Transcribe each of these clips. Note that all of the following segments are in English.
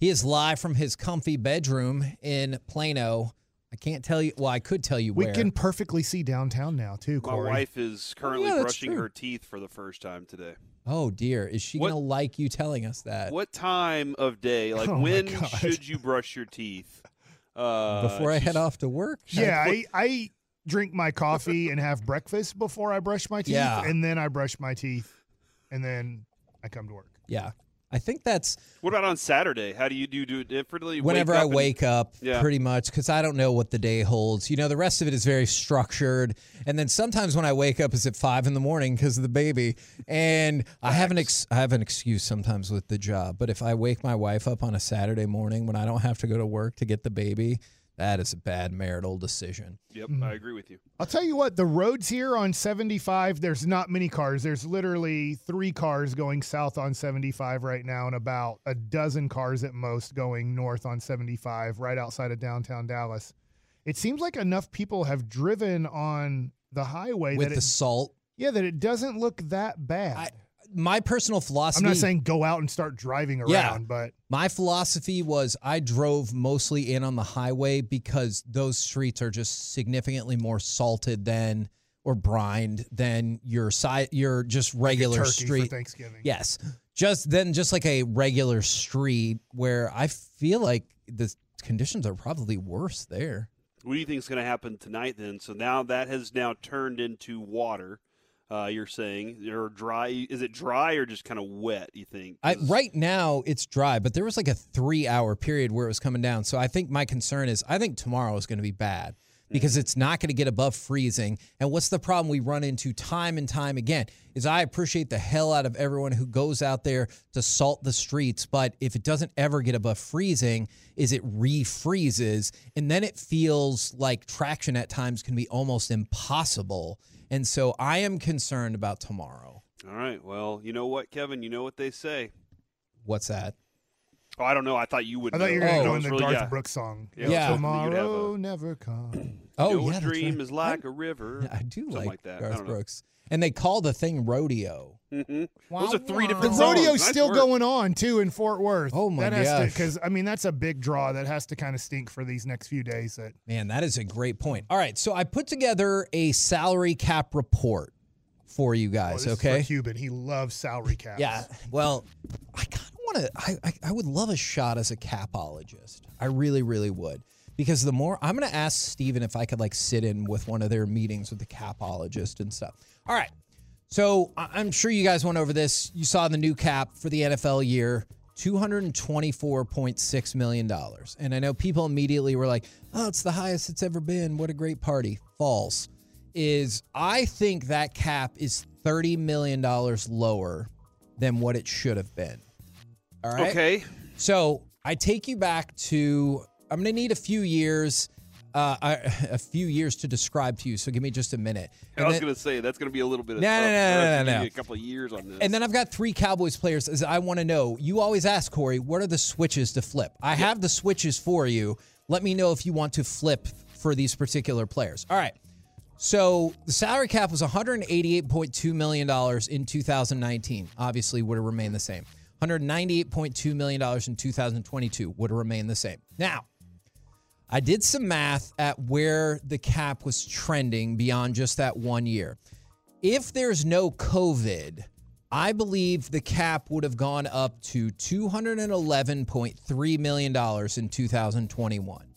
he is live from his comfy bedroom in Plano. I can't tell you. Well, I could tell you We where. can perfectly see downtown now, too, My wife is currently yeah, brushing true. her teeth for the first time today. oh dear, is she What- gonna like you telling us that What time of day? Like Oh when should you brush your teeth? Uh, before I head off to work? Yeah, I, I drink my coffee and have breakfast before I brush my teeth, Yeah. and then I brush my teeth, and then I come to work. Yeah, I think that's What about on Saturday? How do you do, you do it differently? Whenever wake I up and- wake up, Yeah. pretty much, because I don't know what the day holds. You know, the rest of it is very structured. And then sometimes when I wake up, it's at five in the morning because of the baby. And I have an ex- I have an excuse sometimes with the job. But if I wake my wife up on a Saturday morning when I don't have to go to work to get the baby, that is a bad marital decision. Yep, Mm-hmm. I agree with you. I'll tell you what, the roads here on 75, there's not many cars. There's literally three cars going south on 75 right now, and about a dozen cars at most going north on 75 right outside of downtown Dallas. It seems like enough people have driven on the highway With that the it, salt, yeah, that it doesn't look that bad. I- my personal philosophy. I'm not saying go out and start driving around, Yeah. but My philosophy was I drove mostly in on the highway because those streets are just significantly more salted than or brined than your side your just regular turkey street. for Thanksgiving. Yes. Just then just like a regular street where I feel like the conditions are probably worse there. What do you think is going to happen tonight then? So now that has now turned into water. Uh, you're saying or dry? Is it dry or just kind of wet? You think? I, right now it's dry, but there was like a three hour period where it was coming down. So I think my concern is I think tomorrow is going to be bad because it's not going to get above freezing. And what's the problem we run into time and time again is I appreciate the hell out of everyone who goes out there to salt the streets, but if it doesn't ever get above freezing, is it refreezes and then it feels like traction at times can be almost impossible. And so I am concerned about tomorrow. All right. Well, you know what, Kevin? You know what they say. What's that? Oh, I don't know. I thought you would. I thought you were going to Oh, go in the really- Garth yeah. Brooks song. Yeah, Yeah. I you'd Tomorrow a- never comes. Oh, Your yeah, dream right. is like a river. I do like, like that. I Garth. Brooks. And they call the thing rodeo. hmm Those are three The different songs. rodeo's Nice still work. going on too in Fort Worth. Oh, my that gosh. Because I mean, that's a big draw. That has to kind of stink for these next few days. That Man, that is a great point. All right, so I put together a salary cap report for you oh, guys, is okay? for Cuban, he loves salary caps. Yeah. Well, I kind of want to. I, I I would love a shot as a capologist. I really, really would. Because the more I'm going to ask Steven if I could like sit in with one of their meetings with the capologist and stuff. All right. So I'm sure you guys went over this. You saw the new cap for the NFL year. $224.6 million. And I know people immediately were like, oh, it's the highest it's ever been. What a great party. False. Is I think that cap is $30 million lower than what it should have been. All right. Okay. So I take you back to, I'm going to need a few years. Uh, I, a few years to describe to you. So give me just a minute. I And was then- going to say that's going to be a little bit of No, tough no, no, no, no, no. A couple of years on this. And then I've got three Cowboys players as I want to know. You always ask Corey, what are the switches to flip? I have the switches for you. Let me know if you want to flip for these particular players. All right. So the salary cap was $188.2 million in 2019. Obviously, would have remained the same. $198.2 million in 2022 would have remained the same. Now, I did some math at where the cap was trending beyond just that one year. If there's no COVID, I believe the cap would have gone up to $211.3 million in 2021.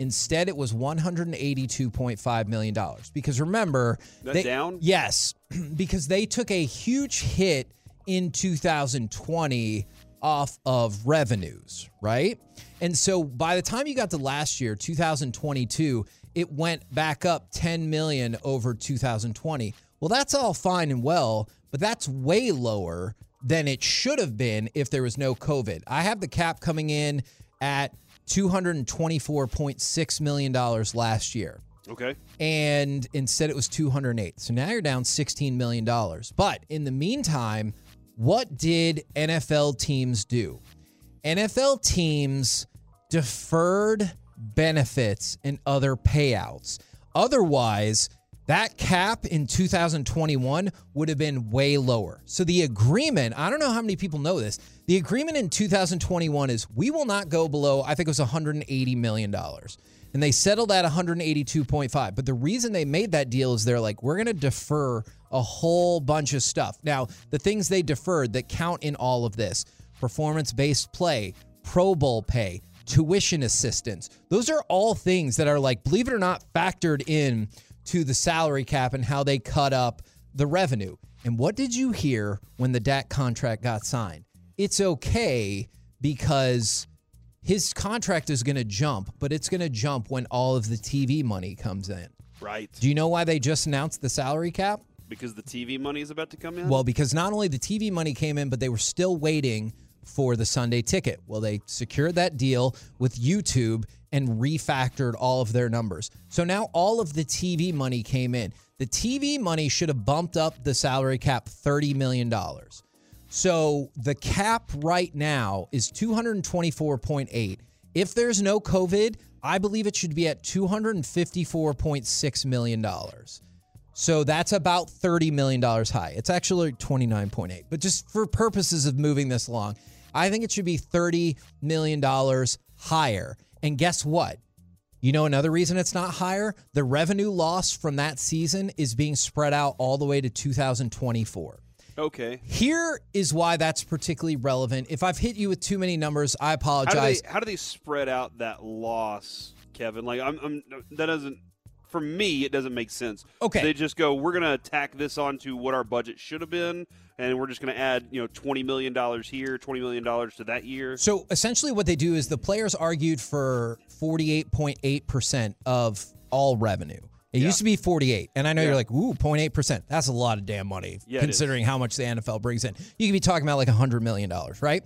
Instead, it was $182.5 million. Because remember, That they, down? Yes, because they took a huge hit in 2020 off of revenues, right? And so by the time you got to last year, 2022, it went back up 10 million over 2020. Well, that's all fine and well, but that's way lower than it should have been if there was no COVID. I have the cap coming in at $224.6 million last year Okay. and instead it was 208. So now you're down 16 million dollars. But in the meantime, what did NFL teams do? NFL teams deferred benefits and other payouts. Otherwise, that cap in 2021 would have been way lower. So the agreement, I don't know how many people know this. The agreement in 2021 is we will not go below, I think it was 180 million dollars. And they settled at 182.5. But the reason they made that deal is they're like, we're going to defer a whole bunch of stuff. Now, the things they deferred that count in all of this performance based play, Pro Bowl pay, tuition assistance. Those are all things that are like, believe it or not, factored in to the salary cap and how they cut up the revenue. And what did you hear when the Dak contract got signed? It's okay because his contract is going to jump, but it's going to jump when all of the TV money comes in. Right. Do you know why they just announced the salary cap? Because the TV money is about to come in? Well, because not only the TV money came in, but they were still waiting for the Sunday ticket. Well, they secured that deal with YouTube and refactored all of their numbers. So now all of the TV money came in. The TV money should have bumped up the salary cap $30 million. So the cap right now is 224.8. If there's no COVID, I believe it should be at 254.6 million dollars. So that's about $30 million high. It's actually 29.8. But just for purposes of moving this along, I think it should be $30 million higher. And guess what? You know another reason it's not higher? The revenue loss from that season is being spread out all the way to 2024. okay. Here is why that's particularly relevant. If I've hit you with too many numbers, I How do, apologize. they, how do they spread out that loss, Kevin? Like, I'm, I'm that doesn't, for me, it doesn't make sense. Okay. They just go, we're going to attack this onto what our budget should have been, and we're just going to add, you know, $20 million here, $20 million to that year. So essentially, what they do is the players argued for 48.8% of all revenue. It Yeah. used to be 48. And I know Yeah. you're like, ooh, 0.8%. That's a lot of damn money Yeah, considering how much the NFL brings in. You could be talking about like $100 million, right?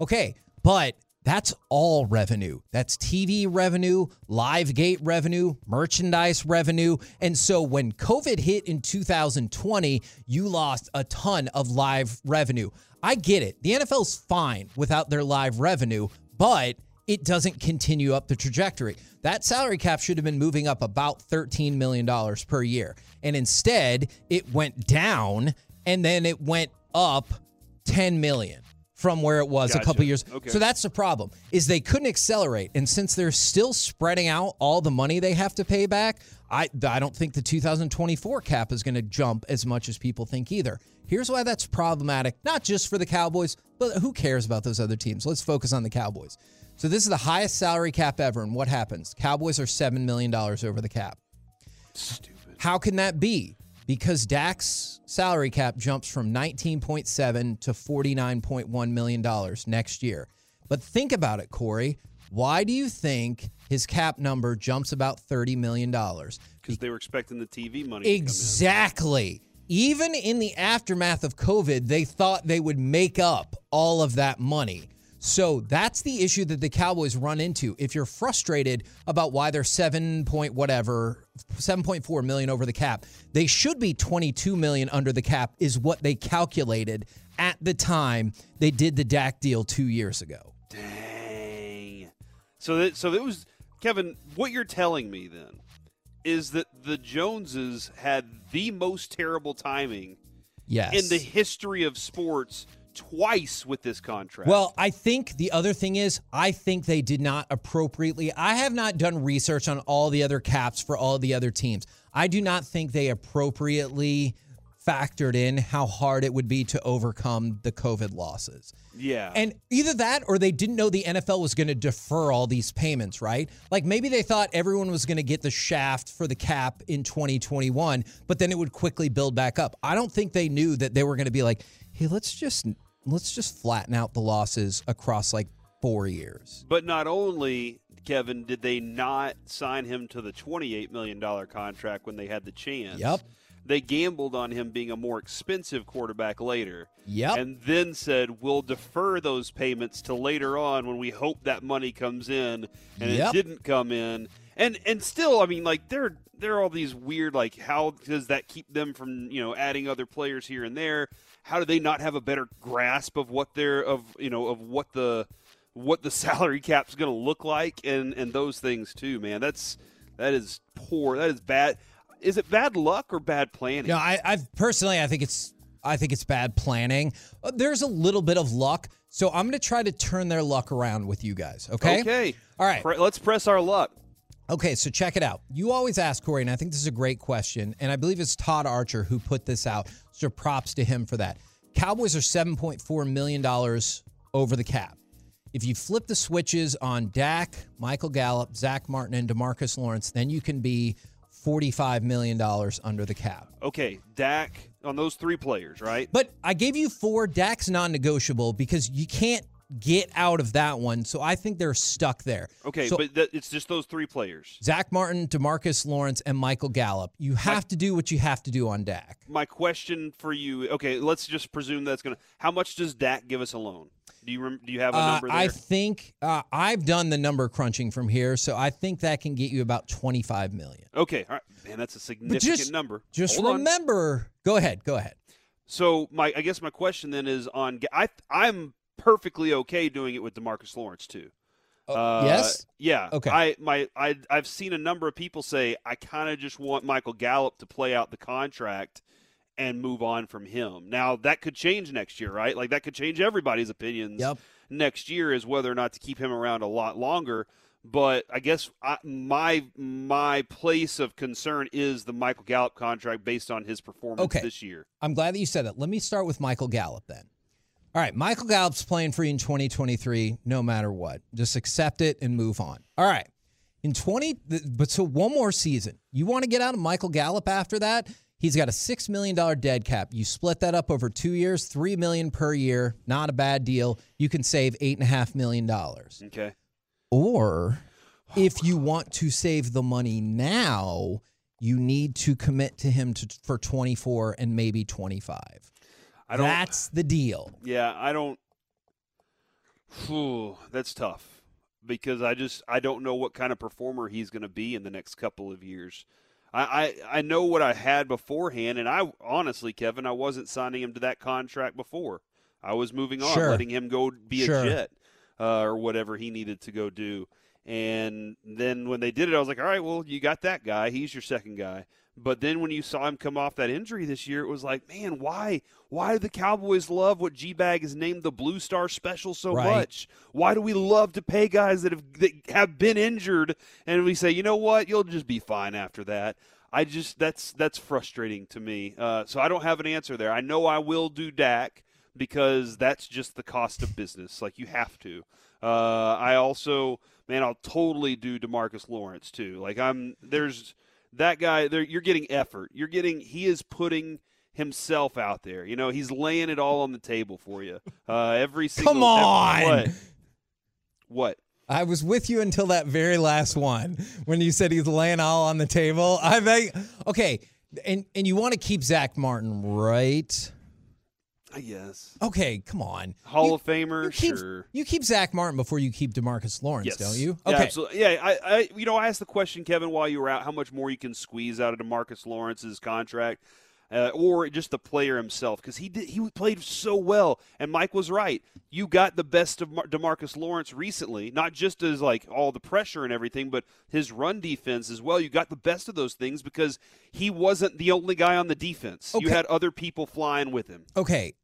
Okay. But that's all revenue. That's TV revenue, live gate revenue, merchandise revenue. And so when COVID hit in 2020, you lost a ton of live revenue. I get it. The NFL's fine without their live revenue, but it doesn't continue up the trajectory. That salary cap should have been moving up about $13 million per year. And instead, it went down and then it went up 10 million from where it was a couple Gotcha. years. Okay. So that's the problem is they couldn't accelerate. And since they're still spreading out all the money they have to pay back, I I don't think the 2024 cap is going to jump as much as people think either. Here's why that's problematic, not just for the Cowboys, but who cares about those other teams? Let's focus on the Cowboys. So this is the highest salary cap ever and what happens? Cowboys are 7 million dollars over the cap. Stupid. How can that be? Because Dak's salary cap jumps from 19.7 to 49.1 million dollars next year. But think about it, Corey. Why do you think his cap number jumps about 30 million dollars? Because they were expecting the TV money to come Exactly. Even in the aftermath of COVID, they thought they would make up all of that money. So that's the issue that the Cowboys run into. If you're frustrated about why they're 7 point whatever, 7.4 million over the cap, they should be 22 million under the cap is what they calculated at the time they did the Dak deal 2 years ago. Dang. So that so that was Kevin. What you're telling me then is that the Joneses had the most terrible timing Yes. in the history of sports twice with this contract. Well, I think the other thing is, I think they did not appropriately. I have not done research on all the other caps for all the other teams. I do not think they appropriately factored in how hard it would be to overcome the COVID losses. Yeah. And either that or they didn't know the NFL was going to defer all these payments, right? Like maybe they thought everyone was going to get the shaft for the cap in 2021, but then it would quickly build back up. I don't think they knew that they were going to be like, "Hey, let's just let's just flatten out the losses across like 4 years." But not only, Kevin, did they not sign him to the $28 million contract when they had the chance. Yep. They gambled on him being a more expensive quarterback later. Yep. And then said, we'll defer those payments to later on when we hope that money comes in. And Yep. it didn't come in. And and still, I mean, like, there, there are all these weird, like, how does that keep them from, you know, adding other players here and there? How do they not have a better grasp of what they're, of, you know, of what the, what the salary cap's going to look like and and those things too, man. That's that is poor. That is bad. Is it bad luck or bad planning? No, I, I've personally, I think it's, I think it's bad planning. Uh, There's a little bit of luck, so I'm going to try to turn their luck around with you guys. Okay. Okay. All right. Pre- let's press our luck. Okay, so check it out. You always ask Corey, and I think this is a great question, and I believe it's Todd Archer who put this out. So props to him for that. Cowboys are seven point four million dollars over the cap. If you flip the switches on Dak, Michael Gallup, Zach Martin, and Demarcus Lawrence, then you can be forty-five million dollars under the cap. Okay, Dak on those three players, right? But I gave you four. Dak's non-negotiable because you can't get out of that one. So I think they're stuck there. Okay, So- but th- it's just those three players. Zach Martin, Demarcus Lawrence, and Michael Gallup. You have to do what you have to do on Dak. My question for you. Okay, let's just presume that's gonna. How much does Dak give us a loan? Do you rem- do you have a Uh, number there? I think uh, I've done the number crunching from here, so I think that can get you about twenty-five million. okay, all right, man, that's a significant just number. Just Hold on. remember. Go ahead. Go ahead. So my, I guess my question then is on. I I'm perfectly okay doing it with Demarcus Lawrence too. Uh, yes? Yeah. Okay. I my I I've seen a number of people say I kind of just want Michael Gallup to play out the contract and move on from him. Now that could change next year, right? Like that could change everybody's opinions Yep. next year is whether or not to keep him around a lot longer. But I guess I, my my place of concern is the Michael Gallup contract based on his performance Okay. this year. I'm glad that you said that. Let me start with Michael Gallup then. All right, Michael Gallup's playing for you in 2023, no matter what. Just accept it and move on. All right. In 20, but so one more season. You want to get out of Michael Gallup after that? He's got a $6 million dead cap. You split that up over two years, 3 million per year. Not a bad deal. You can save $8.5 million. Okay. Or if you want to save the money now, you need to commit to him to, for 24 and maybe 25. I don't. That's the deal. Yeah, I don't. Phew, that's tough because I just I don't know what kind of performer he's going to be in the next couple of years. I, I I know what I had beforehand, and I honestly, Kevin, I wasn't signing him to that contract before. I was moving on, Sure. letting him go be Sure. a jet uh, or whatever he needed to go do. And then when they did it, I was like, all right, well, you got that guy. He's your second guy. But then when you saw him come off that injury this year, it was like, man, why? Why do the Cowboys love what G Bag has named the Blue Star Special so Right. much? Why do we love to pay guys that have that have been injured and we say, you know what, you'll just be fine after that? I just that's that's frustrating to me. Uh, so I don't have an answer there. I know I will do Dak because that's just the cost of business. Like you have to. Uh, I also, man, I'll totally do Demarcus Lawrence too. Like I'm there's that guy there. You're getting effort. You're getting. He is putting himself out there. You know, he's laying it all on the table for you. Uh, every single. Come on. What? What? I was with you until that very last one when you said he's laying all on the table. I think okay, and and you want to keep Zach Martin, right? I guess. Okay, come on. Hall You- of Famer, you keep, sure. You keep Zach Martin before you keep Demarcus Lawrence, Yes. don't you? Yeah, Okay. absolutely. Yeah, I, I, you know, I asked the question, Kevin, while you were out, how much more you can squeeze out of Demarcus Lawrence's contract, uh, or just the player himself, because he did, he played so well, and Mike was right. You got the best of Mar- Demarcus Lawrence recently, not just as like all the pressure and everything, but his run defense as well. You got the best of those things because he wasn't the only guy on the defense. You had other people flying with him. Okay.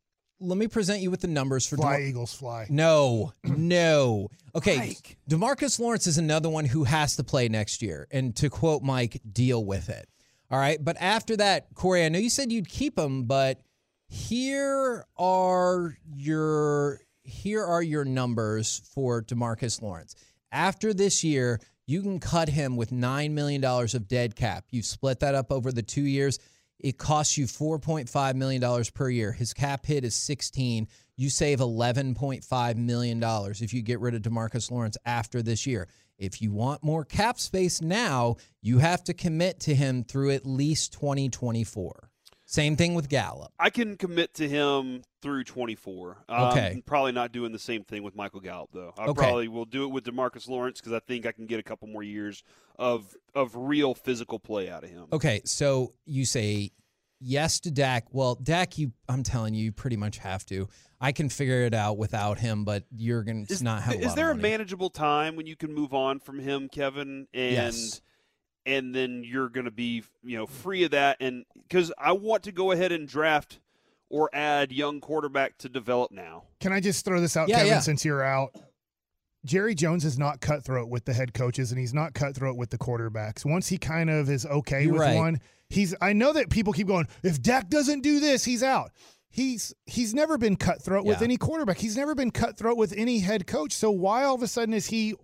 Let me present you with the numbers for Fly Demar- Eagles fly. No, no. Okay, Mike. Demarcus Lawrence is another one who has to play next year. And to quote Mike, deal with it. All right. But after that, Corey, I know you said you'd keep him, but here are your here are your numbers for Demarcus Lawrence. After this year, you can cut him with $9 million of dead cap. You've split that up over the two years. It costs you $4.5 million per year. His cap hit is 16. You save $11.5 million if you get rid of Demarcus Lawrence after this year. If you want more cap space now, you have to commit to him through at least 2024. Same thing with Gallup. I can commit to him through 24. Um, Okay. Probably not doing the same thing with Michael Gallup though. I Okay. probably will do it with Demarcus Lawrence because I think I can get a couple more years of of real physical play out of him. Okay, so you say yes to Dak. Well, Dak, you, I'm telling you, you pretty much have to. I can figure it out without him, but you're going to Is, not have. A is there a manageable time when you can move on from him, Kevin? And Yes. And then you're going to be you know free of that and because I want to go ahead and draft or add young quarterback to develop now. Can I just throw this out, Yeah, Kevin, yeah. since you're out? Jerry Jones is not cutthroat with the head coaches and he's not cutthroat with the quarterbacks. Once he kind of is okay You're with right. one, he's I know that people keep going, if Dak doesn't do this, he's out. He's he's never been cutthroat with any quarterback. He's never been cutthroat with any head coach. So why all of a sudden is he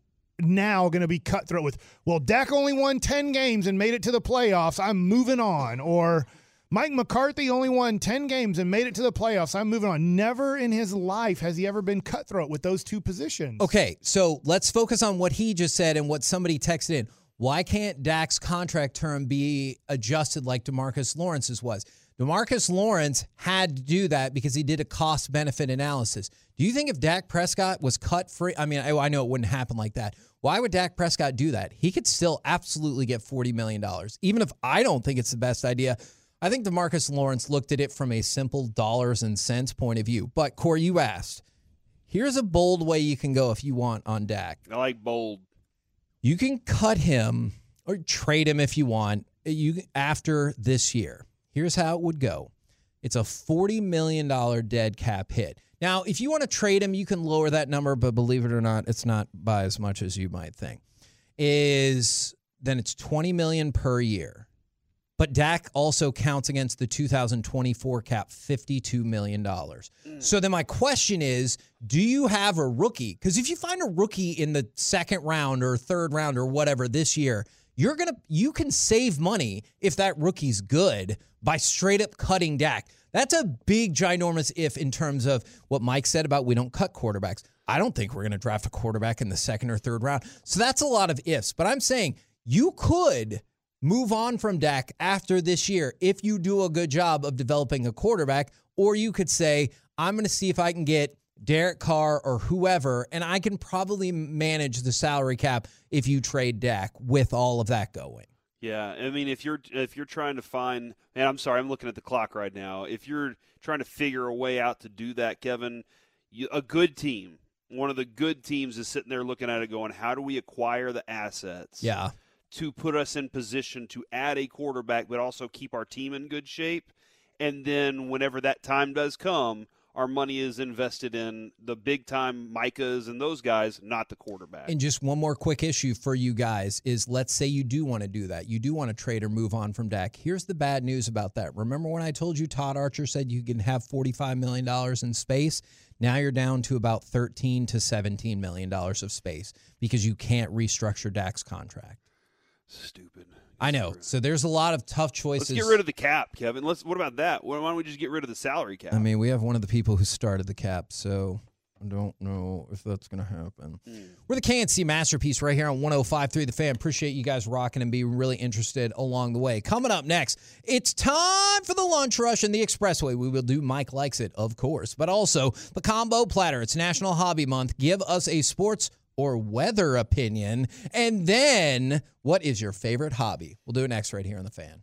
now going to be cutthroat with, well, Dak only won 10 games and made it to the playoffs. I'm moving on. Or Mike McCarthy only won 10 games and made it to the playoffs. I'm moving on. Never in his life has he ever been cutthroat with those two positions. Okay, so let's focus on what he just said and what somebody texted in. Why can't Dak's contract term be adjusted like Demarcus Lawrence's was? Demarcus Lawrence had to do that because he did a cost benefit analysis. Do you think if Dak Prescott was cut free? I mean, I, I know it wouldn't happen like that. Why would Dak Prescott do that? He could still absolutely get $40 million. Even if I don't think it's the best idea, I think Demarcus Lawrence looked at it from a simple dollars and cents point of view. But, Corey, you asked. Here's a bold way you can go if you want on Dak. I like bold. You can cut him or trade him if you want. You after this year. Here's how it would go. It's a $40 million dead cap hit. Now, if you want to trade him, you can lower that number, but believe it or not, it's not by as much as you might think. Is then it's 20 million per year. But Dak also counts against the 2024 cap, $52 million. Mm. So then my question is do you have a rookie? Because if you find a rookie in the second round or third round or whatever this year, you're gonna you can save money if that rookie's good by straight up cutting Dak. That's a big ginormous if in terms of what Mike said about we don't cut quarterbacks. I don't think we're gonna draft a quarterback in the second or third round. So that's a lot of ifs. But I'm saying you could move on from Dak after this year if you do a good job of developing a quarterback, or you could say, I'm going to see if I can get Derek Carr or whoever, and I can probably manage the salary cap if you trade Dak with all of that going. Yeah, I mean, if you're if you're trying to find, and I'm sorry, I'm looking at the clock right now. If you're trying to figure a way out to do that, Kevin, you, a good team, one of the good teams, is sitting there looking at it, going, "How do we acquire the assets?" Yeah. to put us in position to add a quarterback, but also keep our team in good shape. And then whenever that time does come, our money is invested in the big time Micahs and those guys, not the quarterback. And just one more quick issue for you guys is let's say you do want to do that. You do want to trade or move on from Dak. Here's the bad news about that. Remember when I told you Todd Archer said you can have $45 million in space? Now you're down to about 13 to 17 million dollars of space because you can't restructure Dak's contract. Stupid. I know. So there's a lot of tough choices. Let's get rid of the cap, Kevin. Let's. What about that? Why don't we just get rid of the salary cap? I mean, we have one of the people who started the cap, so I don't know if that's going to happen. Hmm. We're the K&C Masterpiece right here on 105.3 The Fan. Appreciate you guys rocking and being really interested along the way. Coming up next, it's time for the lunch rush and the expressway. We will do Mike Likes It, of course, but also the combo platter. It's National Hobby Month. Give us a sports or weather opinion. And then, what is your favorite hobby? We'll do it next right here on The Fan.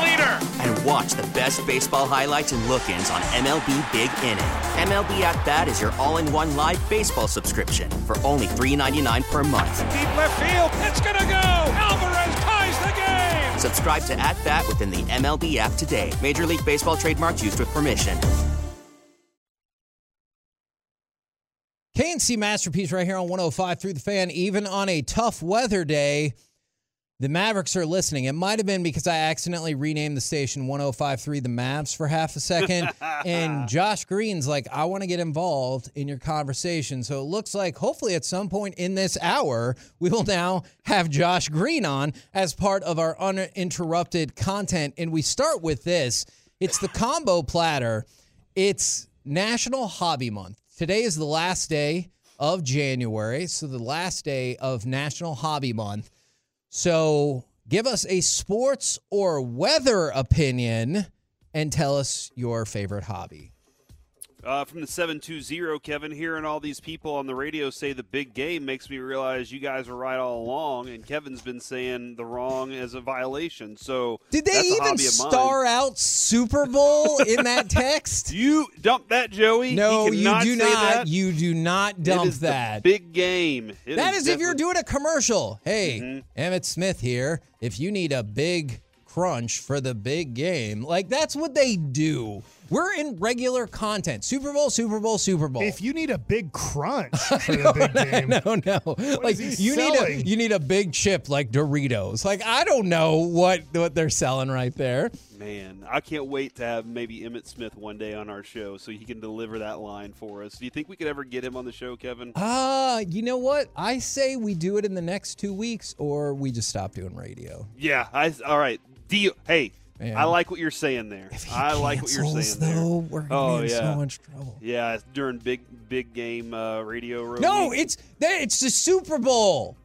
watch the best baseball highlights and look ins on MLB Big Inning. MLB At Bat is your all in one live baseball subscription for only $3.99 per month. Deep left field, it's going to go. Alvarez ties the game. Subscribe to At Bat within the MLB app today. Major League Baseball trademarks used with permission. K&C Masterpiece right here on 105 through the fan. Even on a tough weather day, the Mavericks are listening. It might have been because I accidentally renamed the station 1053 The Mavs for half a second. and Josh Green's like, I want to get involved in your conversation. So it looks like hopefully at some point in this hour, we will now have Josh Green on as part of our uninterrupted content. And we start with this it's the combo platter, it's National Hobby Month. Today is the last day of January, so the last day of National Hobby Month. So give us a sports or weather opinion and tell us your favorite hobby. Uh, from the 720, Kevin, hearing all these people on the radio say the big game makes me realize you guys were right all along, and Kevin's been saying the wrong as a violation. So Did they even star out Super Bowl in that text? You dump that, Joey. No, you do not. That. You do not dump is the that. big game. It That is if you're doing a commercial. Hey, Mm-hmm. Emmitt Smith here. If you need a big crunch for the big game, like that's what they do. We're in regular content. Super Bowl, Super Bowl, Super Bowl. If you need a big crunch for the big game, no, no. like is he you need a you need a big chip like Doritos. Like I don't know what what they're selling right there. Man, I can't wait to have maybe Emmitt Smith one day on our show so he can deliver that line for us. Do you think we could ever get him on the show, Kevin? Ah, you know what? I say we do it in the next two weeks, or we just stop doing radio. Yeah. I, all right. Deal. Hey, Man. I like what you're saying there. If he I like what you're cancels, saying there. though, we're gonna Oh, in yeah. so much trouble. Yeah, it's during big big game uh, radio. Road No, it's it's the Super Bowl.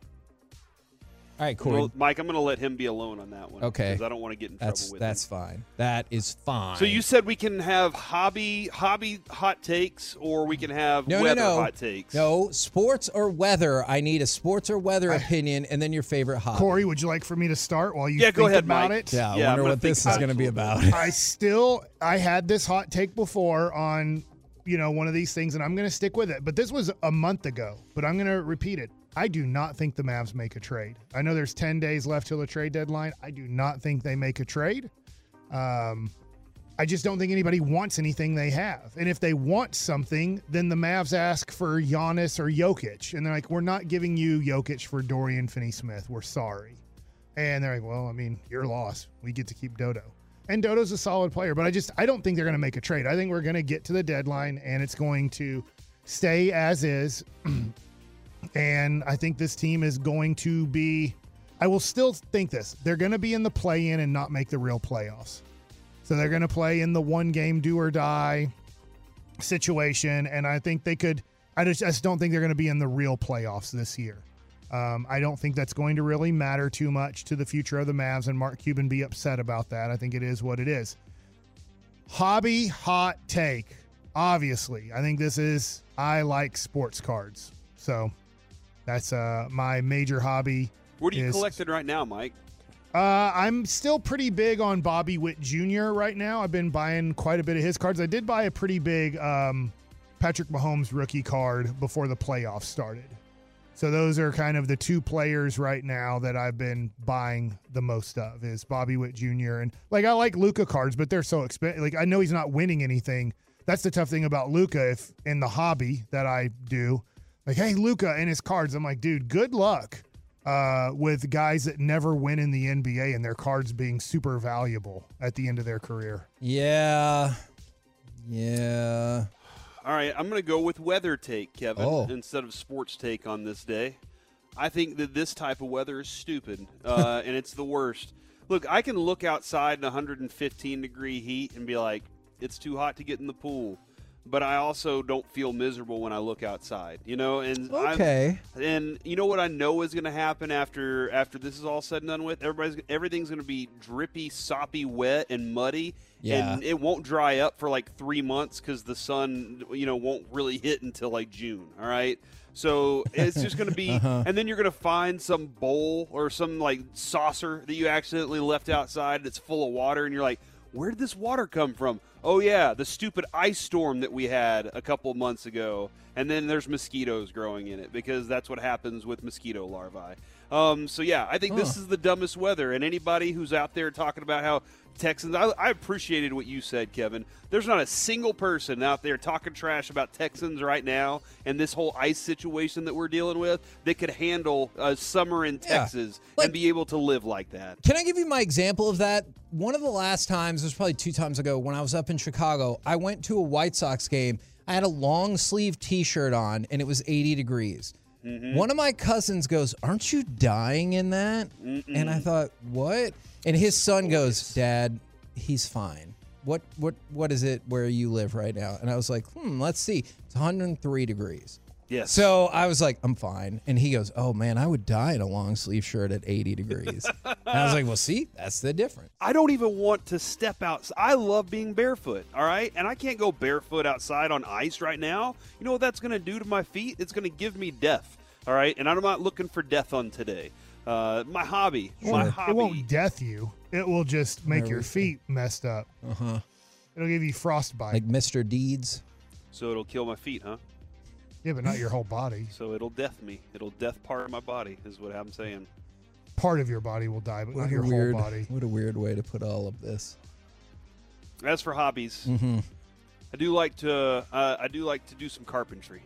All right, Corey. Well, Mike, I'm going to let him be alone on that one. Okay. Because I don't want to get in that's trouble with that's him. fine. That is fine. So you said we can have hobby hobby hot takes, or we can have no, weather no, no. hot takes. No, sports or weather. I need a sports or weather opinion, and then your favorite hobby. Corey, would you like for me to start while you Yeah, think go ahead, about Mike. it? Yeah, I Yeah, I'm wonder what this is going to be about about. I still I had this hot take before on you know one of these things and I'm going to stick with it. But this was a month ago, but I'm going to repeat it. I do not think the Mavs make a trade. I know there's 10 days left till the trade deadline. I do not think they make a trade. Um I just don't think anybody wants anything they have. And if they want something, then the Mavs ask for Giannis or Jokic. And they're like, we're not giving you Jokic for Dorian Finney Smith. We're sorry. And they're like, well, I mean, your loss. We get to keep Dodo. And Dodo's a solid player, but I just I don't think they're going to make a trade. I think we're going to get to the deadline and it's going to stay as is. and I think this team is going to be I will still think this. They're going to be in the play in and not make the real playoffs. So they're going to play in the one game do or die situation and I think they could I just, I just don't think they're going to be in the real playoffs this year. Um, I don't think that's going to really matter too much to the future of the Mavs, and Mark Cuban be upset about that. I think it is what it is. Hobby hot take. Obviously, I think this is I like sports cards, so that's uh, my major hobby. What are you is- collecting right now, Mike? Uh, I'm still pretty big on Bobby Witt Jr. right now. I've been buying quite a bit of his cards. I did buy a pretty big um, Patrick Mahomes rookie card before the playoffs started. So those are kind of the two players right now that I've been buying the most of is Bobby Witt Jr. and like I like Luka cards, but they're so expensive. Like I know he's not winning anything. That's the tough thing about Luka. If in the hobby that I do, like hey Luka and his cards, I'm like, dude, good luck. uh, with guys that never win in the NBA and their cards being super valuable at the end of their career. Yeah. Yeah. All right, I'm going to go with weather take, Kevin, Oh. instead of sports take on this day. I think that this type of weather is stupid, uh, and it's the worst. Look, I can look outside in 115 degree heat and be like, it's too hot to get in the pool. But I also don't feel miserable when I look outside, you know. And I'm- Okay. and you know what I know is going to happen after after this is all said and done with. Everybody's everything's going to be drippy, soppy, wet, and muddy. Yeah. And it won't dry up for like three months because the sun, you know, won't really hit until like June. All right. So it's just going to be, Uh-huh. and then you're going to find some bowl or some like saucer that you accidentally left outside that's full of water, and you're like, where did this water come from? Oh yeah, the stupid ice storm that we had a couple months ago, and then there's mosquitoes growing in it because that's what happens with mosquito larvae. Um, so yeah, I think this is the dumbest weather, and anybody who's out there talking about how Texans, I, I appreciated what you said, Kevin. There's not a single person out there talking trash about Texans right now and this whole ice situation that we're dealing with that could handle a summer in Yeah. Texas Like- and be able to live like that. Can I give you my example of that? One of the last times, it was probably two times ago, when I was up in Chicago, I went to a White Sox game. I had a long sleeve t shirt on and it was 80 degrees. One of my cousins goes, Aren't you dying in that? And I thought, What? And his son goes, Dad, he's fine. What what what is it where you live right now? And I was like, hmm, let's see. It's 103 degrees. Yes. So I was like, I'm fine. And he goes, Oh man, I would die in a long sleeve shirt at 80 degrees. and I was like, Well, see, that's the difference. I don't even want to step out. I love being barefoot, all right? And I can't go barefoot outside on ice right now. You know what that's going to do to my feet? It's going to give me death, all right? And I'm not looking for death on today. Uh, my hobby, my hobby. It won't death you. It will just make your feet messed up. Uh huh. It'll give you frostbite. Like Mr. Deeds. so it'll kill my feet, huh? Yeah, but not your whole body. So it'll death me. It'll death part of my body, is what I'm saying. Part of your body will die, but What not a your weird, whole body. What a weird way to put all of this. As for hobbies, Mm-hmm. I do like to. Uh, I do like to do some carpentry.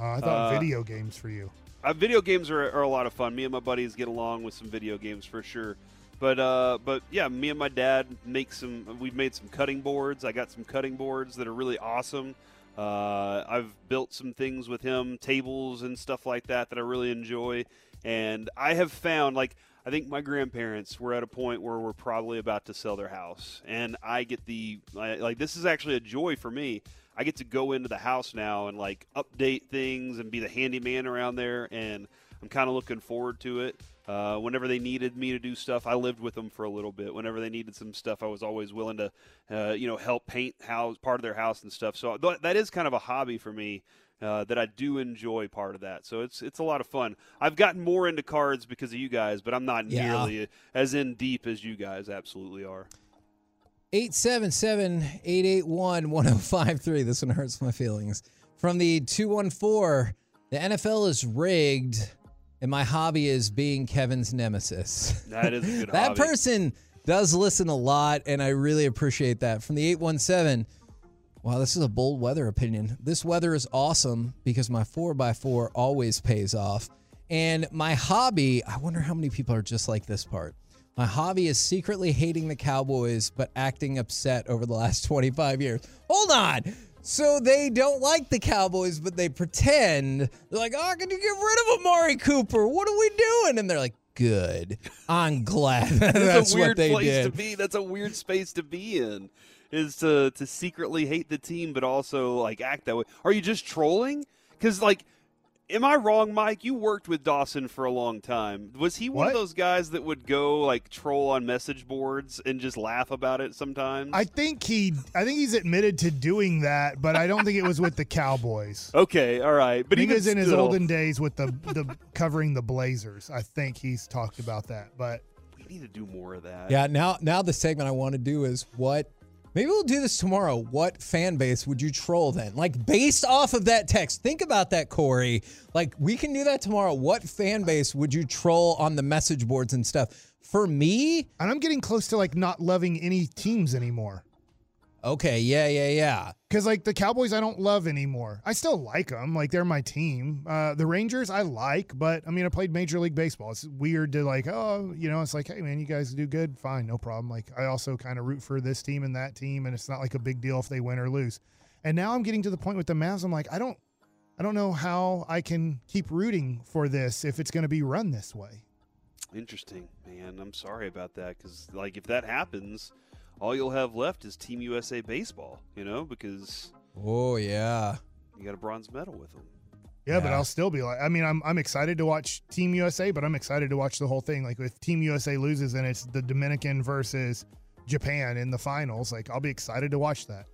Uh, I thought Uh, video games for you. Uh, video games are, are a lot of fun. Me and my buddies get along with some video games for sure. But uh, but yeah, me and my dad make some. We've made some cutting boards. I got some cutting boards that are really awesome. Uh, I've built some things with him, tables and stuff like that that I really enjoy. And I have found like I think my grandparents were at a point where we're probably about to sell their house, and I get the like this is actually a joy for me. I get to go into the house now and like update things and be the handyman around there, and I'm kind of looking forward to it. Uh, whenever they needed me to do stuff, I lived with them for a little bit. Whenever they needed some stuff, I was always willing to, uh, you know, help paint house part of their house and stuff. So th- that is kind of a hobby for me uh, that I do enjoy part of that. So it's it's a lot of fun. I've gotten more into cards because of you guys, but I'm not Yeah. nearly as in deep as you guys absolutely are. 877 881 1053. This one hurts my feelings. From the 214, the NFL is rigged, and my hobby is being Kevin's nemesis. That is a good that hobby. person does listen a lot, and I really appreciate that. From the 817, wow, this is a bold weather opinion. This weather is awesome because my 4x4 always pays off. And my hobby, I wonder how many people are just like this part. My hobby is secretly hating the Cowboys, but acting upset over the last 25 years. Hold on. So they don't like the Cowboys, but they pretend. They're like, oh, can you get rid of Amari Cooper? What are we doing? And they're like, good. I'm glad that's, That's a weird what they place did. to be. That's a weird space to be in. Is to to secretly hate the team, but also like act that way. Are you just trolling? Because like, am I wrong, Mike? You worked with Dawson for a long time. Was he one of those guys that would go like troll on message boards and just laugh about it sometimes? I think he, I think he's admitted to doing that, but I don't think it was with the Cowboys. okay, all right, but he think even was in his olden days with the the covering the Blazers. I think he's talked about that, but we need to do more of that. Yeah, now now the segment I want to do is what maybe we'll do this tomorrow. What fan base would you troll then? Like based off of that text. Think about that, Corey. Like we can do that tomorrow. What fan base would you troll on the message boards and stuff? For me, and I'm getting close to like not loving any teams anymore. Okay, yeah, yeah, yeah. Because like the Cowboys, I don't love anymore. I still like them. Like they're my team. Uh, the Rangers, I like, but I mean, I played Major League Baseball. It's weird to like, oh, you know, it's like, hey man, you guys do good, fine, no problem. Like I also kind of root for this team and that team, and it's not like a big deal if they win or lose. And now I'm getting to the point with the Mavs. I'm like, I don't, I don't know how I can keep rooting for this if it's going to be run this way. Interesting, man. I'm sorry about that because, like, if that happens, all you'll have left is Team USA baseball. You know, because Oh yeah. you got a bronze medal with them. Yeah, but I'll still be like, I mean, I'm I'm excited to watch Team USA, but I'm excited to watch the whole thing. Like if Team USA loses and it's the Dominican versus Japan in the finals, like I'll be excited to watch that.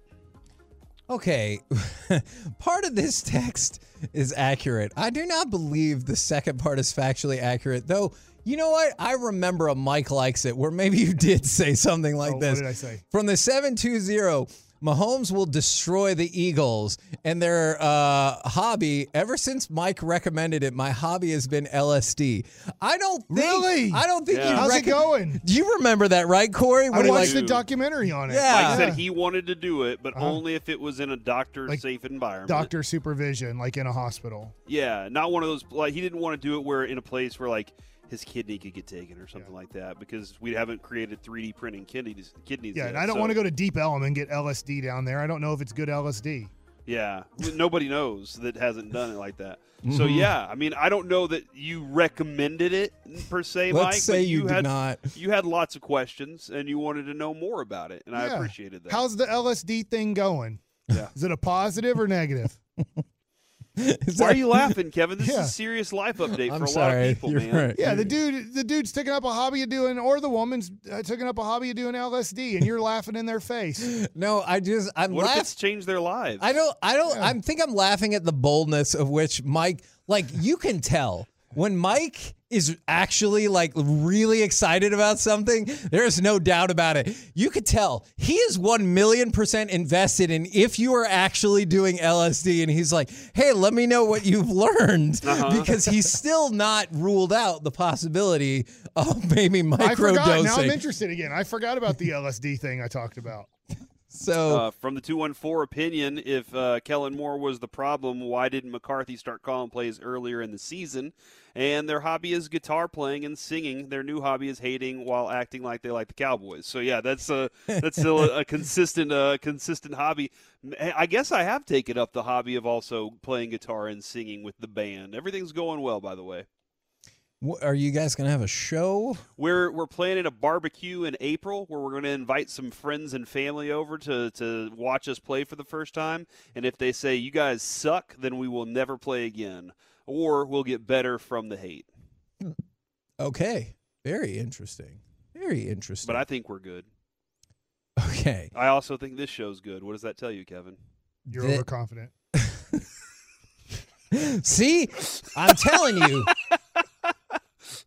Okay, part of this text is accurate. I do not believe the second part is factually accurate, though. You know what? I remember a Mike likes it where maybe you did say something like Oh, this. What did I say? From the 720, Mahomes will destroy the Eagles and their uh, hobby. Ever since Mike recommended it, my hobby has been LSD. I don't think. Really? I don't think Yeah. you. How's it going? Do you remember that, right, Corey? I When he, watched like, the documentary on it. Yeah. Mike said he wanted to do it, but Uh-huh. only if it was in a doctor Like safe environment. Doctor supervision, like in a hospital. Yeah, not one of those. Like he didn't want to do it where in a place where like his kidney could get taken or something like that because we haven't created 3D printing kidneys. Kidneys. Yeah, yet, and I don't so- want to go to Deep Ellum and get LSD down there. I don't know if it's good LSD. Yeah, nobody knows that hasn't done it like that. Mm-hmm. So yeah, I mean, I don't know that you recommended it per se, Let's Mike. say but you, you did had not. you had lots of questions and you wanted to know more about it, and I appreciated that. How's the LSD thing going? Yeah. Is it a positive or negative? Is Why that- are you laughing, Kevin? This Yeah. is a serious life update I'm for a sorry. lot of people, You're man. right. Yeah, the dude, the dude's taking up a hobby of doing, or the woman's uh, taking up a hobby of doing LSD, and you're laughing in their face. No, I just I'm What if laughing. it's changed their lives? I don't. I don't. I think I'm laughing at the boldness of which Mike. Like you can tell when Mike is actually like really excited about something. There is no doubt about it. You could tell he is one million percent invested in if you are actually doing LSD, and he's like, "Hey, let me know what you've learned," Uh-huh. because he's still not ruled out the possibility of maybe I forgot. Now I'm interested again. I forgot about the LSD thing I talked about. So Uh, from the 214 opinion, if uh, Kellen Moore was the problem, why didn't McCarthy start calling plays earlier in the season? And their hobby is guitar playing and singing. Their new hobby is hating while acting like they like the Cowboys. So yeah, that's uh, that's still a, a consistent uh, consistent hobby. I guess I have taken up the hobby of also playing guitar and singing with the band. Everything's going well, by the way. Wh- are you guys gonna have a show? We're we're planning a barbecue in April where we're going to invite some friends and family over to to watch us play for the first time. And if they say you guys suck, then we will never play again, or we'll get better from the hate. Okay, very interesting. Very interesting. But I think we're good. okay. I also think this show's good. What does that tell you, Kevin? You're The- overconfident. See, I'm telling you.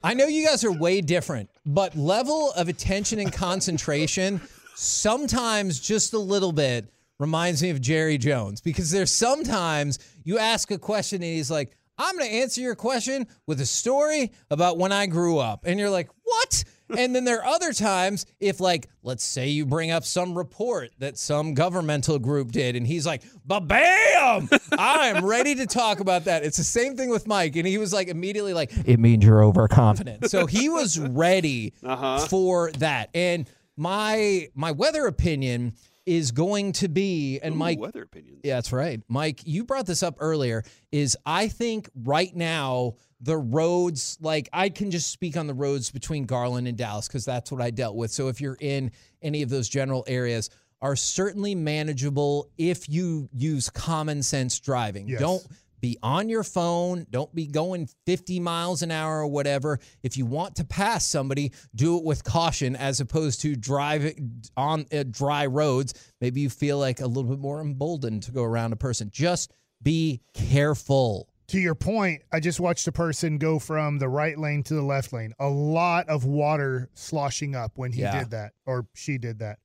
I know you guys are way different, but level of attention and concentration sometimes just a little bit reminds me of Jerry Jones because there's sometimes you ask a question and he's like, I'm going to answer your question with a story about when I grew up. And you're like, what? And then there are other times, if like, let's say you bring up some report that some governmental group did, and he's like, ba bam, I'm ready to talk about that. It's the same thing with Mike. And he was like, immediately like, it means you're overconfident. So he was ready Uh-huh. for that. And my my weather opinion is going to be, and Ooh, Mike, weather opinions. yeah, that's right. Mike, you brought this up earlier. Is I think right now the roads, like I can just speak on the roads between Garland and Dallas because that's what I dealt with. So if you're in any of those general areas, are certainly manageable if you use common sense driving. Yes. Don't be on your phone. Don't be going 50 miles an hour or whatever. If you want to pass somebody, do it with caution as opposed to driving on uh, dry roads. Maybe you feel like a little bit more emboldened to go around a person. Just be careful. To your point, I just watched a person go from the right lane to the left lane. A lot of water sloshing up when he Yeah. did that or she did that.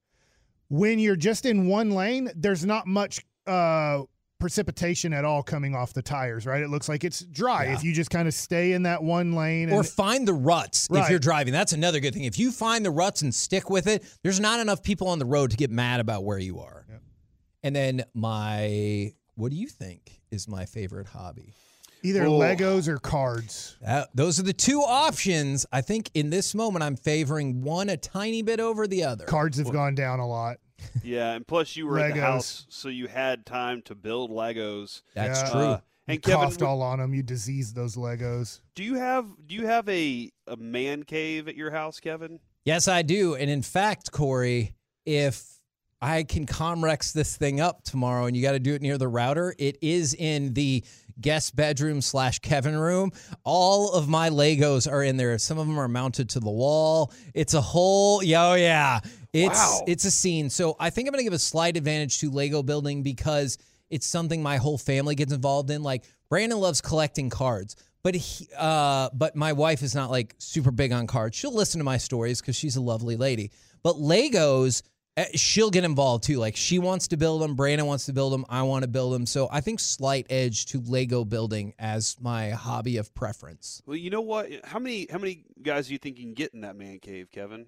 When you're just in one lane, there's not much uh, precipitation at all coming off the tires, right? It looks like it's dry Yeah. if you just kind of stay in that one lane. Or find the ruts if you're driving. That's another good thing. If you find the ruts and stick with it, there's not enough people on the road to get mad about where you are. And then my, what do you think is my favorite hobby? Either Oh. Legos or cards. That, those are the two options. I think in this moment, I'm favoring one a tiny bit over the other. Cards have gone down a lot. Yeah, and plus you were at the Legos. house, so you had time to build Legos. That's Yeah. true. Uh, You and Kevin, coughed all on them. You diseased those Legos. do you have do you have a a man cave at your house, Kevin? Yes, I do. And in fact, Corey, if I can Comrex this thing up tomorrow and you got to do it near the router, it is in the guest bedroom slash Kevin room. All of my Legos are in there. Some of them are mounted to the wall. It's a whole, yo, yeah. It's Wow. it's a scene. So I think I'm gonna give a slight advantage to Lego building because it's something my whole family gets involved in. Like Brandon loves collecting cards. But he, uh, but my wife is not like super big on cards. She'll listen to my stories because she's a lovely lady. But Legos, eh, she'll get involved too. Like she wants to build them, Brandon wants to build them, I want to build them. So I think slight edge to Lego building as my hobby of preference. Well, you know what? How many how many guys do you think you can get in that man cave, Kevin?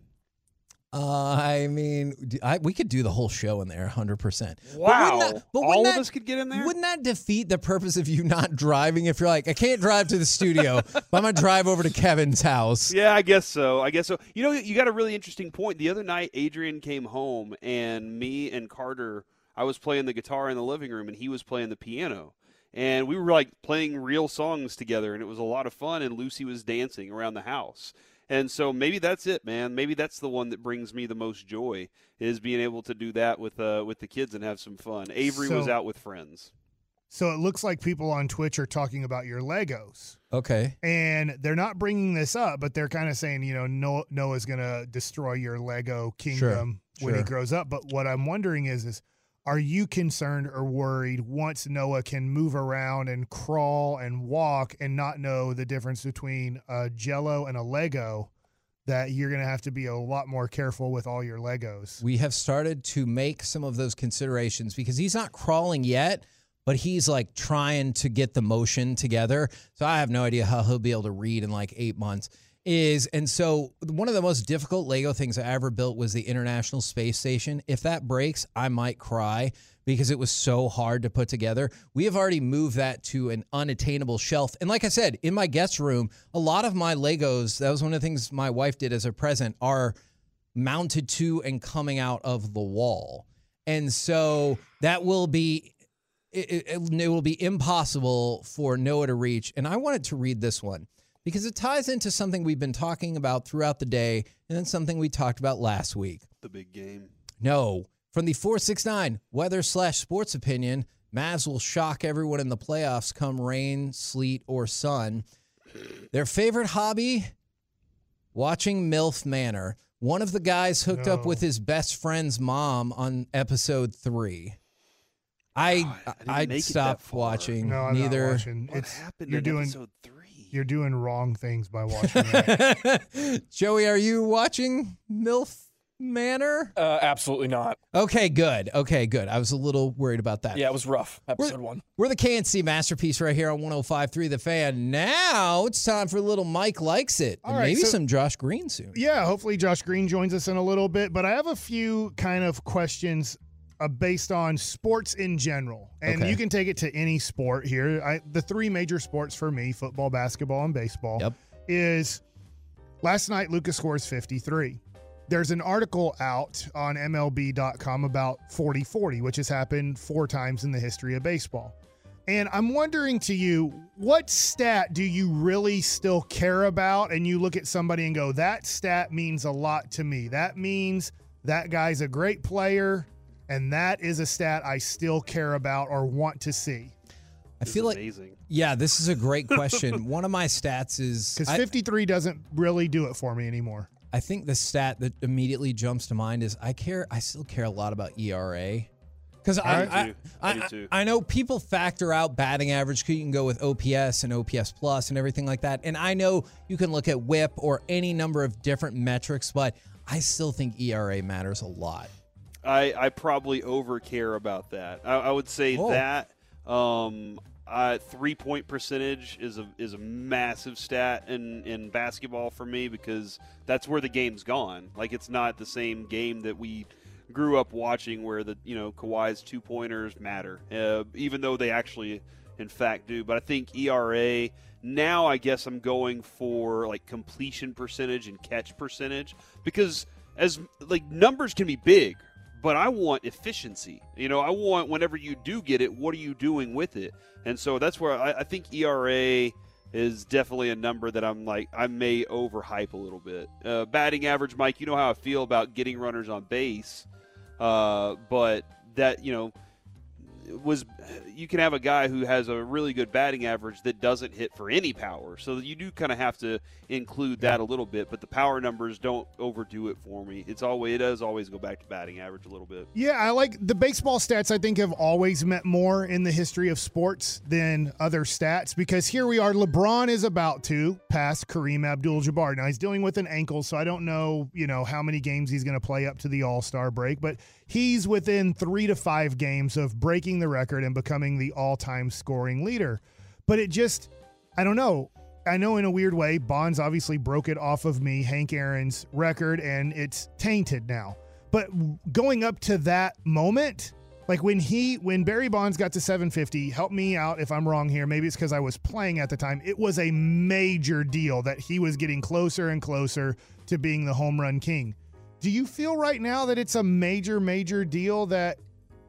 Uh, I mean, I, we could do the whole show in there, hundred percent. Wow! but all wouldn't of that- us could get in there. Wouldn't that defeat the purpose of you not driving? If you're like, I can't drive to the studio, but I'm gonna drive over to Kevin's house. Yeah, I guess so. I guess so. You know, you got a really interesting point. The other night, Adrian came home, and me and Carter, I was playing the guitar in the living room, and he was playing the piano. And we were like playing real songs together, and it was a lot of fun. And Lucy was dancing around the house. And so maybe that's it, man. Maybe that's the one that brings me the most joy is being able to do that with uh, with the kids and have some fun. Avery was out with friends. So it looks like people on Twitch are talking about your Legos. Okay. And they're not bringing this up, but they're kind of saying, you know, Noah, Noah's going to destroy your Lego kingdom when he grows up. But what I'm wondering is, is are you concerned or worried once Noah can move around and crawl and walk and not know the difference between a Jello and a Lego? That you're going to have to be a lot more careful with all your Legos. We have started to make some of those considerations because he's not crawling yet, but he's like trying to get the motion together. So I have no idea how he'll be able to read in like eight months. Is and so one of the most difficult Lego things I ever built was the International Space Station. If that breaks, I might cry because it was so hard to put together. We have already moved that to an unattainable shelf. And like I said, in my guest room, a lot of my Legos, that was one of the things my wife did as a present, are mounted to and coming out of the wall. And so that will be it, it, it will be impossible for Noah to reach. And I wanted to read this one because it ties into something we've been talking about throughout the day and then something we talked about last week. The big game. No, from the 469 weather slash sports opinion, Mavs will shock everyone in the playoffs come rain, sleet, or sun. Their favorite hobby? Watching MILF Manor. One of the guys hooked up with his best friend's mom on episode three. I God, I didn't I make it stopped watching. No, I'm neither. not watching. What it's happened you're in doing episode three? You're doing wrong things by watching that. Joey, are you watching MILF Manor? Uh, absolutely not. Okay, good. Okay, good. I was a little worried about that. Yeah, it was rough. Episode We're, one. we're the K&C Masterpiece right here on 105.3 The Fan. Now it's time for a little Mike Likes It. All and right, maybe so- some Josh Green soon. Yeah, hopefully Josh Green joins us in a little bit, but I have a few kind of questions uh, based on sports in general. And Okay. you can take it to any sport here. I, the three major sports for me, football, basketball, and baseball, Yep. is last night Lucas scores 53. There's an article out on MLB.com about 40 40, which has happened four times in the history of baseball. And I'm wondering to you, what stat do you really still care about? And you look at somebody and go, that stat means a lot to me. That means that guy's a great player, and that is a stat I still care about or want to see. I feel is like, amazing. yeah, this is a great question. One of my stats is Because I, 53 doesn't really do it for me anymore. I think the stat that immediately jumps to mind is I care, I still care a lot about ERA. Because I, do I. I I. I know people factor out batting average. 'cause You can go with OPS and OPS plus and everything like that. And I know you can look at WHIP or any number of different metrics, but I still think ERA matters a lot. I, I probably over care about that. I, I would say Oh. that um, uh, three point percentage is a is a massive stat in, in basketball for me because that's where the game's gone. Like it's not the same game that we grew up watching where the you know Kawhi's two pointers matter, uh, even though they actually in fact do. But I think ERA now I guess I'm going for like completion percentage and catch percentage because as like numbers can be big, but I want efficiency. You know, I want whenever you do get it, what are you doing with it? And so that's where I, I think ERA is definitely a number that I'm like I may overhype a little bit. Uh, batting average, Mike, you know how I feel about getting runners on base, uh, but that you know was you can have a guy who has a really good batting average that doesn't hit for any power. So you do kind of have to include that a little bit, but the power numbers don't overdo it for me. It's always it does always go back to batting average a little bit. Yeah, I like the baseball stats. I think have always meant more in the history of sports than other stats because here we are. LeBron is about to pass Kareem Abdul-Jabbar. Now he's dealing with an ankle, so I don't know, you know, how many games he's going to play up to the All Star break, but he's within three to five games of breaking the record and becoming the all-time scoring leader. But it just, I don't know. I know in a weird way, Bonds obviously broke it off of me, Hank Aaron's record, and it's tainted now. But going up to that moment, like when he, when Barry Bonds got to 750, help me out if I'm wrong here. Maybe it's because I was playing at the time. It was a major deal that he was getting closer and closer to being the home run king. Do you feel right now that it's a major, major deal that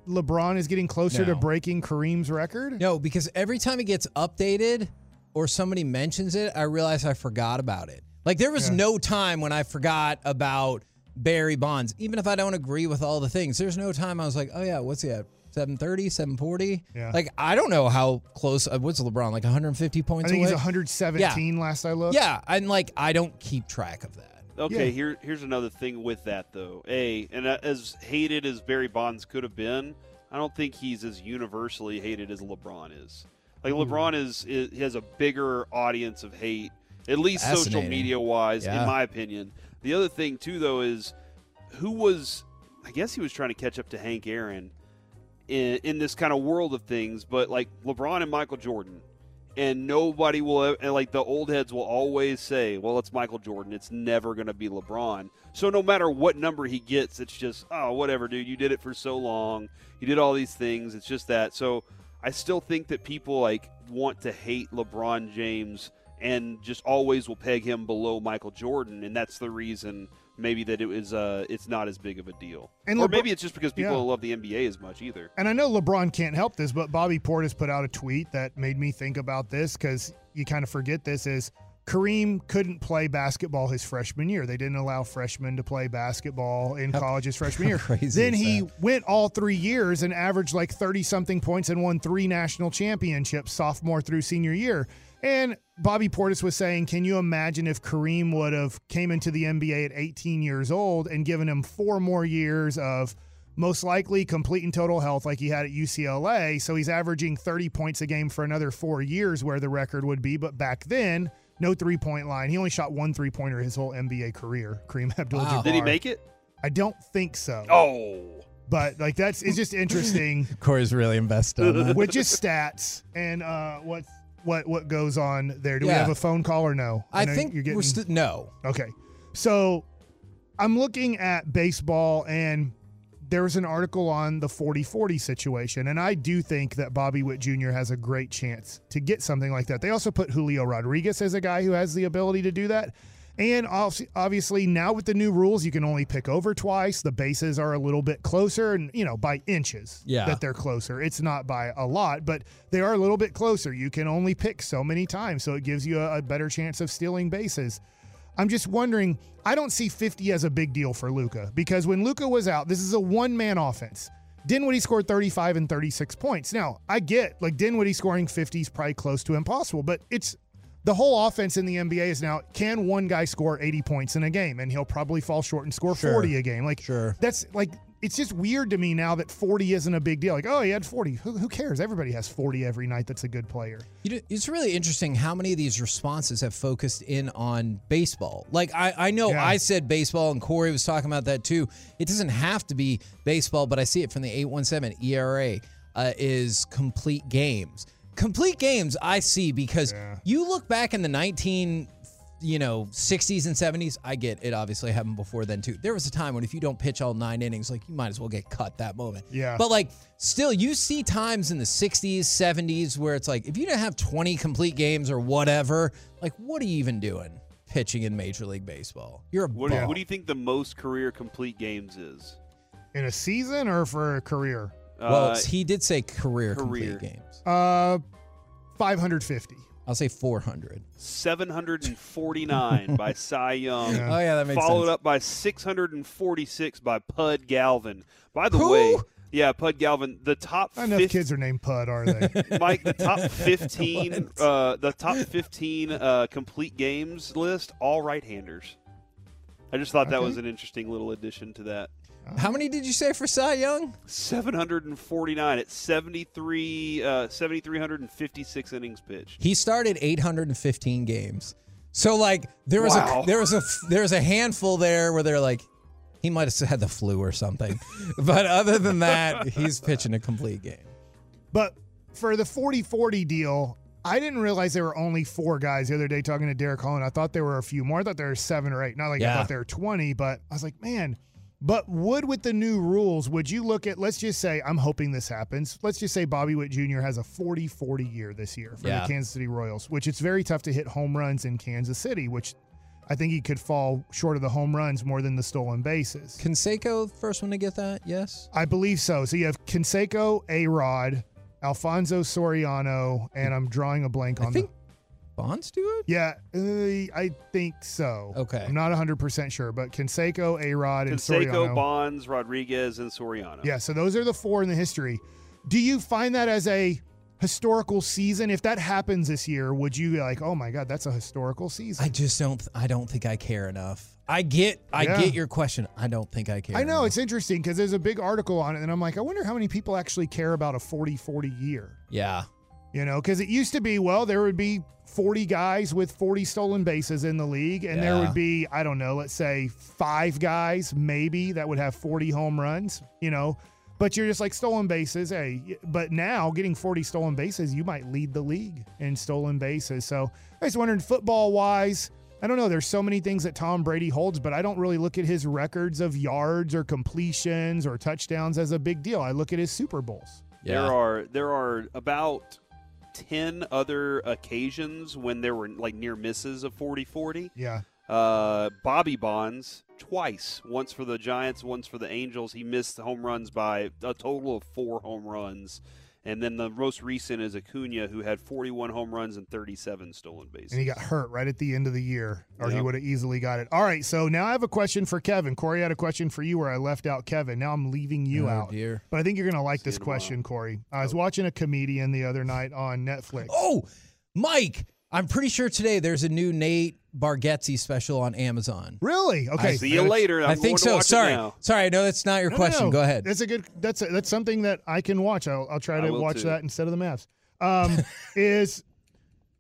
LeBron is getting closer to breaking Kareem's record? No, because every time it gets updated or somebody mentions it, I realize I forgot about it. Like there was Yeah. no time when I forgot about Barry Bonds, even if I don't agree with all the things. There's no time I was like, oh yeah, what's he at? 730, 740? Yeah. Like I don't know how close. uh, What's LeBron like? 150 points I think away. he's 117 last I looked. yeah, and like I don't keep track of that. Okay, Yeah. here here's another thing with that though. A and uh, as hated as Barry Bonds could have been, I don't think he's as universally hated as LeBron is. Like LeBron is, is he has a bigger audience of hate, at least social media wise, Yeah. in my opinion. The other thing too though is who was I guess he was trying to catch up to Hank Aaron in, in this kind of world of things, but like LeBron and Michael Jordan, and nobody will and like the old heads will always say, "Well, it's Michael Jordan. It's never going to be LeBron." So no matter what number he gets, it's just, "Oh, whatever, dude. You did it for so long. You did all these things. It's just that." So I still think that people like want to hate LeBron James and just always will peg him below Michael Jordan, and that's the reason maybe that it was uh it's not as big of a deal. And or LeBron- maybe it's just because people Yeah. don't love the NBA as much either. And I know LeBron can't help this, but Bobby Portis put out a tweet that made me think about this because you kind of forget this is Kareem couldn't play basketball his freshman year. They didn't allow freshmen to play basketball in college his freshman year. crazy then he that? went all three years and averaged like 30 something points and won three national championships sophomore through senior year. And Bobby Portis was saying, can you imagine if Kareem would have came into the NBA at 18 years old and given him four more years of most likely complete and total health like he had at UCLA. So he's averaging 30 points a game for another four years where the record would be. But back then, no three point line. He only shot one three pointer his whole NBA career, Kareem Abdul Jabbar. Wow. Did he make it? I don't think so. Oh. But like that's it's just interesting Corey's really invested on that. with just stats and uh what what what goes on there. Do we have a phone call or no? I know think you're getting we're still no. Okay. So I'm looking at baseball and there was an article on the 40-40 situation and I do think that Bobby Witt Jr. has a great chance to get something like that. They also put Julio Rodriguez as a guy who has the ability to do that. And obviously now with the new rules you can only pick over twice. The bases are a little bit closer and you know by inches Yeah. that they're closer. It's not by a lot, but they are a little bit closer. You can only pick so many times, so it gives you a, a better chance of stealing bases. I'm just wondering. I don't see 50 as a big deal for Luka because when Luka was out, this is a one man offense. Dinwiddie scored 35 and 36 points. Now, I get like Dinwiddie scoring 50 is probably close to impossible, but it's the whole offense in the NBA is now can one guy score 80 points in a game and he'll probably fall short and score Sure. 40 a game. Like, Sure. that's like, it's just weird to me now that 40 isn't a big deal. Like, oh, he had 40. Who, who cares? Everybody has 40 every night that's a good player. You know, it's really interesting how many of these responses have focused in on baseball. Like I, I know Yeah. I said baseball, and Corey was talking about that too. It doesn't have to be baseball, but I see it from the eight one seven ERA uh, is complete games. Complete games I see because Yeah. you look back in the nineteen you know, 60s and 70s, I get it obviously happened before then too. There was a time when if you don't pitch all nine innings, like you might as well get cut that moment. Yeah. But like still you see times in the 60s, 70s where it's like if you don't have 20 complete games or whatever, like what are you even doing pitching in Major League Baseball? You're a What, do- bum. what do you think the most career complete games is? In a season or for a career? Well, Uh, he did say career, career. complete games. Uh, 550. I'll say 400. 749 by Cy Young. Yeah. Oh yeah, that makes sense. followed sense. up by 646 by Pud Galvin. By the Who? way, yeah, Pud Galvin, the top Not enough 50 kids are named Pud, are they? Mike, the top 15 uh, the top 15 uh, complete games list all right-handers. I just thought that Okay. was an interesting little addition to that. How many did you say for Cy Young? 749 at 73 uh, 7356 innings pitched. He started 815 games. So like there was Wow. a there was a there was a handful there where they're like he might have had the flu or something. but other than that, he's pitching a complete game. But for the 40 40 deal, I didn't realize there were only four guys the other day talking to Derek Holland. I thought there were a few more. I thought there were seven or eight. Not like I thought there were 20, but I was like, man. But would with the new rules, would you look at, let's just say, I'm hoping this happens. Let's just say Bobby Witt Jr. has a 40 40 year this year for Yeah. the Kansas City Royals, which it's very tough to hit home runs in Kansas City, which I think he could fall short of the home runs more than the stolen bases. Canseco, first one to get that? Yes. I believe so. So you have Canseco, A Rod, Alfonso Soriano, and I'm drawing a blank on I think the. Bonds do it. Yeah, uh, I think so. Okay. I'm not 100% sure, but Canseco, A Rod, and Canseco, Bonds, Rodriguez, and Soriano. Yeah, so those are the four in the history. Do you find that as a historical season? If that happens this year, would you be like, oh my God, that's a historical season? I just don't. I don't think I care enough. I get. I Yeah. get your question. I don't think I care. I know enough. it's interesting because there's a big article on it, and I'm like, I wonder how many people actually care about a 40 40 year. Yeah. You know, because it used to be, well, there would be 40 guys with 40 stolen bases in the league, and there would be, I don't know, let's say five guys maybe that would have 40 home runs, you know. But you're just like stolen bases. Hey, but now getting 40 stolen bases, you might lead the league in stolen bases. So I was wondering, football wise, I don't know. There's so many things that Tom Brady holds, but I don't really look at his records of yards or completions or touchdowns as a big deal. I look at his Super Bowls. Yeah. There are there are about 10 other occasions when there were like near misses of 40-40. Yeah. Uh, Bobby Bonds twice, once for the Giants, once for the Angels. He missed home runs by a total of four home runs. And then the most recent is Acuna, who had 41 home runs and 37 stolen bases. and he got hurt right at the end of the year, or he would have easily got it. All right, so now I have a question for Kevin. Corey had a question for you where I left out Kevin. Now I'm leaving you Oh, out. dear. But I think you're going to like See this question, Corey. I was watching a comedian the other night on Netflix. Oh, Mike. I'm pretty sure today there's a new Nate Bargatze special on Amazon. Really? Okay. See you later. I'm I think going to so. watch Sorry. now. Sorry. I know that's not your No, no, question. no. Go ahead. That's a good. That's a, that's something that I can watch. I'll, I'll try to watch too. that instead of the Mavs. Um, is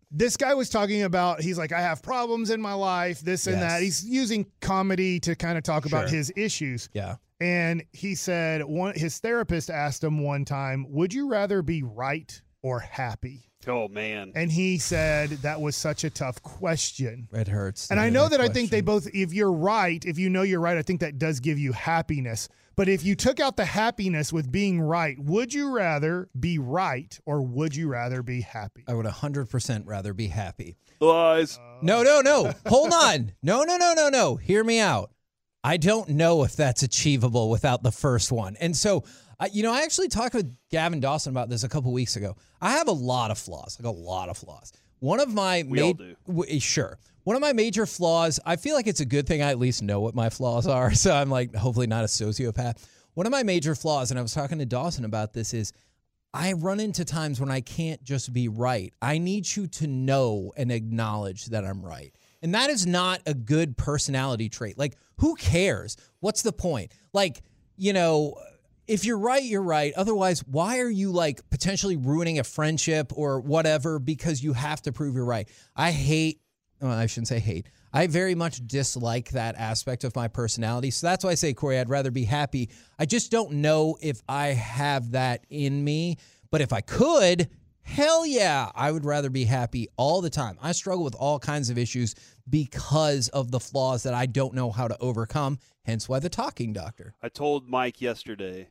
this guy was talking about? He's like, I have problems in my life, this and Yes. that. He's using comedy to kind of talk about his issues. yeah. And he said one his therapist asked him one time, "Would you rather be right or happy?" Oh, man. And he said that was such a tough question. It hurts. And I know that I think they both if you're right, if you know you're right, I think that does give you happiness. But if you took out the happiness with being right, would you rather be right or would you rather be happy? I would 100% rather be happy. Lies. No, no, no. Hold on. No, no, no, no, no. Hear me out. I don't know if that's achievable without the first one. And so, uh, you know, I actually talked with Gavin Dawson about this a couple weeks ago. I have a lot of flaws, like a lot of flaws. One of my We all do. w- sure. One of my major flaws, I feel like it's a good thing I at least know what my flaws are. So I'm like, hopefully not a sociopath. One of my major flaws, and I was talking to Dawson about this, is I run into times when I can't just be right. I need you to know and acknowledge that I'm right. And that is not a good personality trait. Like, who cares? What's the point? Like, you know, if you're right, you're right. Otherwise, why are you like potentially ruining a friendship or whatever because you have to prove you're right? I hate, well, I shouldn't say hate. I very much dislike that aspect of my personality. So that's why I say, Corey, I'd rather be happy. I just don't know if I have that in me. But if I could, Hell yeah, I would rather be happy all the time. I struggle with all kinds of issues because of the flaws that I don't know how to overcome, hence why the talking doctor. I told Mike yesterday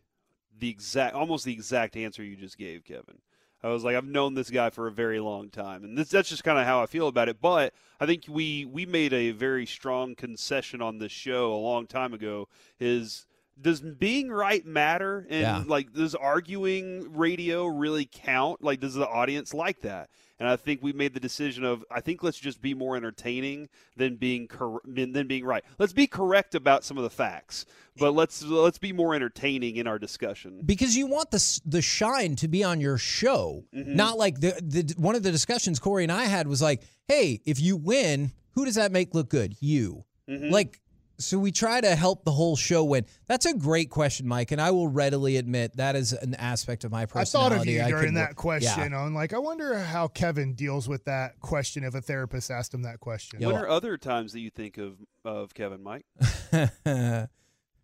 the exact, almost the exact answer you just gave, Kevin. I was like, I've known this guy for a very long time, and this, that's just kind of how I feel about it. But I think we we made a very strong concession on this show a long time ago. Is does being right matter? And Yeah. like does arguing radio really count? Like does the audience like that? And i think we made the decision of i think let's just be more entertaining than being cor- than being right. Let's be correct about some of the facts but let's let's be more entertaining in our discussion. Because you want the the shine to be on your show, mm-hmm. not like the the one of the discussions Corey and I had was like, hey, if you win, who does that make look good? You. Mm-hmm. Like, so we try to help the whole show win. That's a great question, Mike, and I will readily admit that is an aspect of my personality. I thought of you I during could that work- question on like I wonder how Kevin deals with that question if a therapist asked him that question. Yeah. when are other times that you think of of kevin mike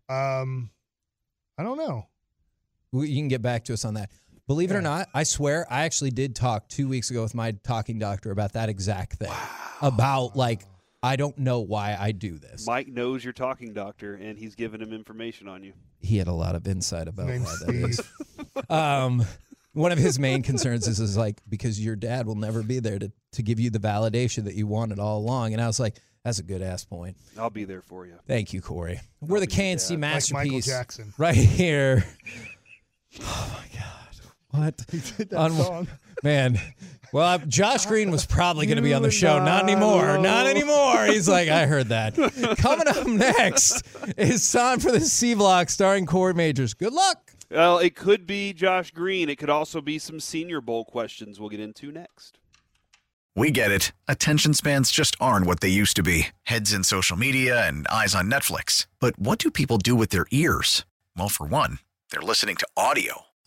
Um I don't know. We- you can get back to us on that. Believe it or not, I swear I actually did talk two weeks ago with my talking doctor about that exact thing. About like I don't know why I do this. mike knows you're talking doctor and he's giving him information on you he had a lot of insight about Name's why that is. Um, one of his main concerns is, is like because your dad will never be there to to give you the validation that you wanted all along. And I was like, that's a good ass point. i'll be there for you Thank you, Corey. We're the K&C dad. Like masterpiece Michael Jackson. right here. Oh my god, what? He Did that On- song. Man, well, Josh Green was probably going to be on the show. Not anymore. Not anymore. He's like, I heard that. Coming up next is time for the C Block starring Corey Mageors. Good luck. well it could be josh green it could also be some senior bowl questions we'll get into next We get it. Attention spans just aren't what they used to be heads in social media and eyes on Netflix. But what do people do with their ears? Well, for one, they're listening to audio.